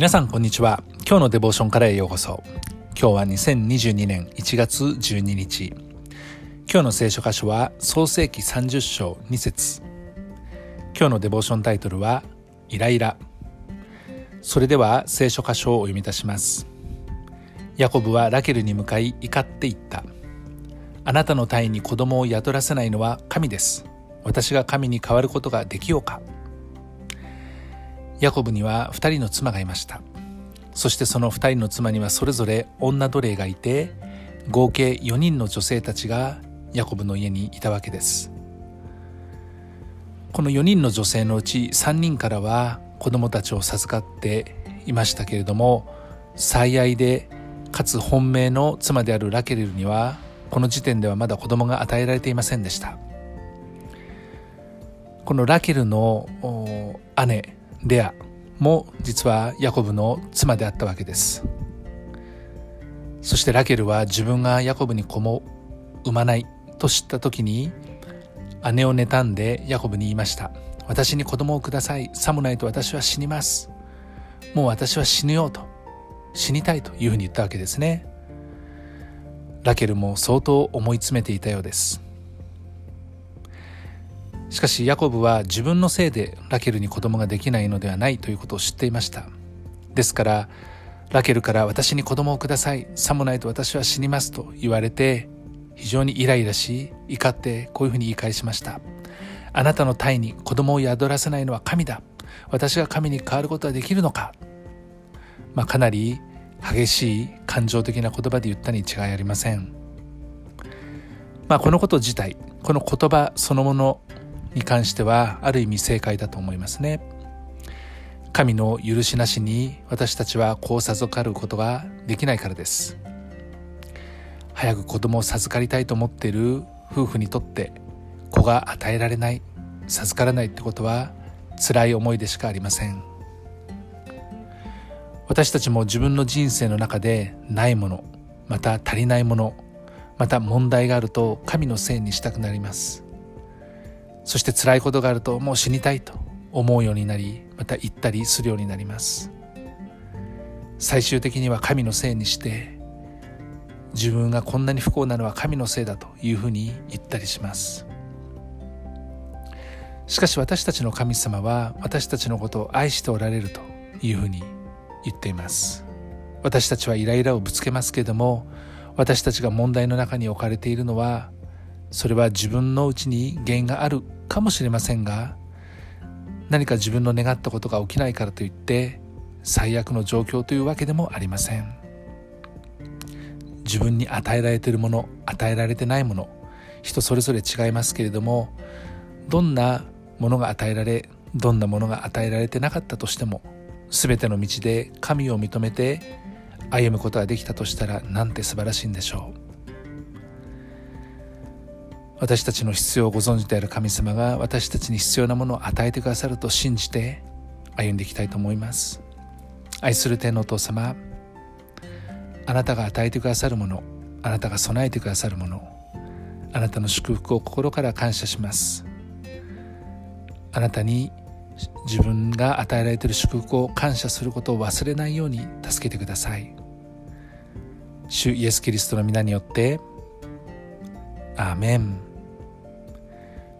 皆さんこんにちは。今日のデボーションからへようこそ。今日は2022年1月12日。今日の聖書箇所は創世記30章2節。今日のデボーションタイトルはイライラ。それでは聖書箇所をお読みいたします。ヤコブはラケルに向かい怒っていった。あなたの体に子供を宿らせないのは神です。私が神に変わることができようか。ヤコブには2人の妻がいました。そしてその2人の妻にはそれぞれ女奴隷がいて合計4人の女性たちがヤコブの家にいたわけです。この4人の女性のうち3人からは子供たちを授かっていましたけれども最愛でかつ本命の妻であるラケレルにはこの時点ではまだ子供が与えられていませんでした。このラケルの姉レアも実はヤコブの妻であったわけです。そしてラケルは自分がヤコブに子も産まないと知った時に姉を妬んでヤコブに言いました。私に子供をください。さもないと私は死にます。もう私は死ぬよと。死にたいというふうに言ったわけですね。ラケルも相当思い詰めていたようです。しかしヤコブは自分のせいでラケルに子供ができないのではないということを知っていました。ですからラケルから私に子供をください。さもないと私は死にますと言われて非常にイライラし怒ってこういうふうに言い返しました。あなたの体に子供を宿らせないのは神だ。私が神に変わることはできるのか。まあかなり激しい感情的な言葉で言ったに違いありません。まあこのこと自体この言葉そのものに関してはある意味正解だと思いますね。神の許しなしに私たちは子を授かることができないからです。早く子供を授かりたいと思っている夫婦にとって子が与えられない授からないってことは辛い思いでしかありません。私たちも自分の人生の中でないものまた足りないものまた問題があると神のせいにしたくなります。そして辛いことがあるともう死にたいと思うようになりまた言ったりするようになります。最終的には神のせいにして自分がこんなに不幸なのは神のせいだというふうに言ったりします。しかし私たちの神様は私たちのことを愛しておられるというふうに言っています。私たちはイライラをぶつけますけれども私たちが問題の中に置かれているのはそれは自分のうちに原因があるかもしれませんが何か自分の願ったことが起きないからといって最悪の状況というわけでもありません。自分に与えられているもの与えられてないもの人それぞれ違いますけれどもどんなものが与えられどんなものが与えられてなかったとしても全ての道で神を認めて歩むことができたとしたらなんて素晴らしいんでしょう。私たちの必要をご存知である神様が私たちに必要なものを与えてくださると信じて歩んでいきたいと思います。愛する天のお父様あなたが与えてくださるものあなたが備えてくださるものあなたの祝福を心から感謝します。あなたに自分が与えられている祝福を感謝することを忘れないように助けてください。主イエス・キリストの皆によってアーメン。